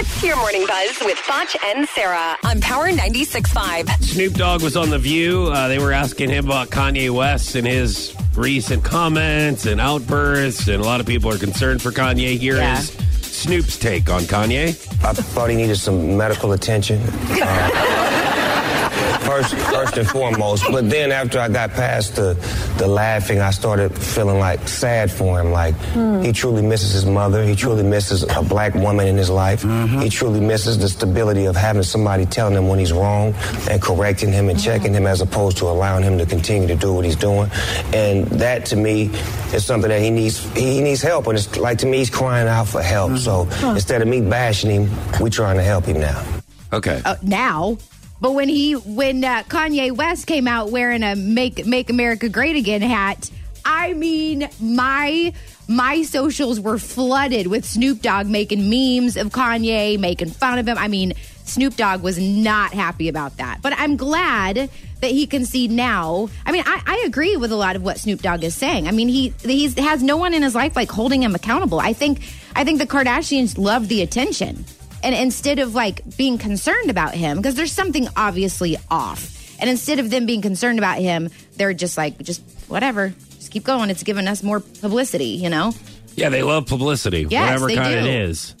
It's your morning buzz with Foch and Sarah on Power 96.5. Snoop Dogg was on The View. Uh, they were asking him about Kanye West and his recent comments and outbursts, and a lot of people are concerned for Kanye. Here is Yeah. Snoop's take on Kanye. I thought he needed some medical attention. Uh, first, first and foremost. But then after I got past the, the laughing, I started feeling like sad for him. Like hmm. he truly misses his mother. He truly misses a black woman in his life. Mm-hmm. He truly misses the stability of having somebody telling him when he's wrong and correcting him and checking him as opposed to allowing him to continue to do what he's doing. And that to me is something that he needs. He needs help. And it's like to me, he's crying out for help. So mm-hmm. instead of me bashing him, we're trying to help him now. Okay. uh, now. But when he when uh, Kanye West came out wearing a "Make Make America Great Again" hat, I mean my my socials were flooded with Snoop Dogg making memes of Kanye, making fun of him. I mean, Snoop Dogg was not happy about that. But I'm glad that he can see now. I mean, I, I agree with a lot of what Snoop Dogg is saying. I mean, he he has no one in his life like holding him accountable. I think I think the Kardashians love the attention and instead of like being concerned about him because there's something obviously off and instead of them being concerned about him they're just like just whatever just keep going it's giving us more publicity you know Yeah, they love publicity, Yes, whatever kind do. it is.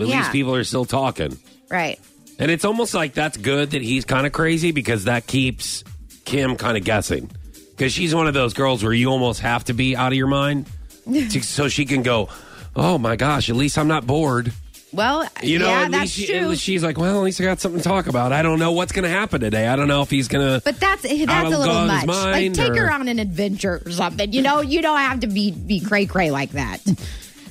At Yeah. least people are still talking. right And it's almost like that's good that he's kind of crazy because that keeps Kim kind of guessing. Because she's one of those girls where you almost have to be out of your mind to- so she can go, oh my gosh, at least I'm not bored. Well You know, yeah that's she- true she's like, well, at least I got something to talk about. I don't know what's going to happen today. I don't know if he's going to. but that's that's a little much. Like take her on an adventure or something. You know, you don't have to be be cray cray like that.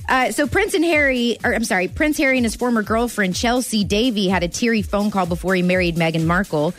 Uh, so Prince and Harry, or I'm sorry, Prince Harry and his former girlfriend Chelsy Davy had a teary phone call before he married Meghan Markle.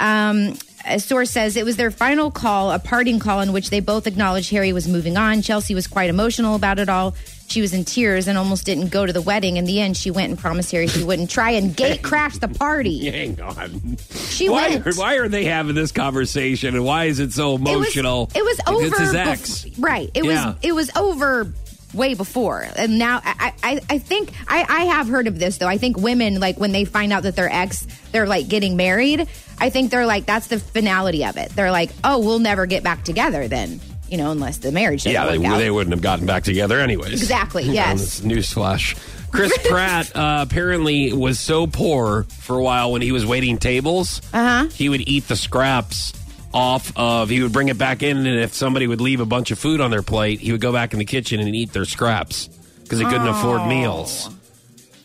Um, a source says it was their final call, a parting call in which they both acknowledged Harry was moving on. Chelsea was quite emotional about it all. She was in tears and almost didn't go to the wedding. In the end, she went and promised Harry she wouldn't try and gate crash the party. Hang on. She why, went. why are they having this conversation and why is it so It was- emotional? It was, over. It's his bef- ex. right. It Yeah. was. It was over way before, and now I, I, I think I, I have heard of this though. I think women like when they find out that their ex, they're like getting married. I think they're like that's the finality of it. They're like, oh, we'll never get back together then. You know, unless the marriage Yeah, they, they wouldn't have gotten back together anyways. Exactly, yes. Newsflash. Chris Pratt uh, apparently was so poor for a while when he was waiting tables. Uh-huh. He would eat the scraps off of. He would bring it back in, and if somebody would leave a bunch of food on their plate, he would go back in the kitchen and eat their scraps because he couldn't afford meals.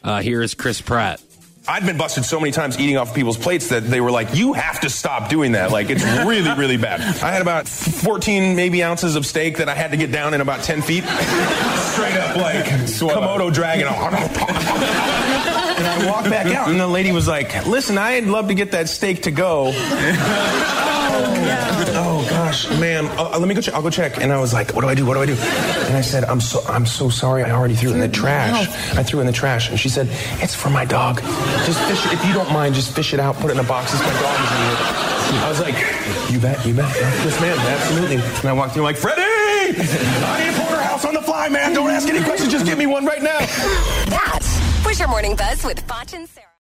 Uh, here is Chris Pratt. I've been busted so many times eating off people's plates that they were like, "You have to stop doing that. Like, it's really, really bad." I had about 14 maybe ounces of steak that I had to get down in about 10 feet, straight up like Komodo dragon. And I walked back out, and the lady was like, "Listen, I'd love to get that steak to go." Oh, oh gosh, ma'am. Uh, let me go check. I'll go check. And I was like, "What do I do? What do I do?" And I said, "I'm so I'm so sorry. I already threw it in the trash. I threw it in the trash." And she said, "It's for my dog. Just fish it. If you don't mind, just fish it out. Put it in a box. It's my dog's in here." I was like, "You bet, you bet, yes, ma'am, absolutely." And I walked through like, "Freddie, I need a porterhouse on the fly, man. Don't ask any questions. Just give me one right now." That was your morning buzz with Foch and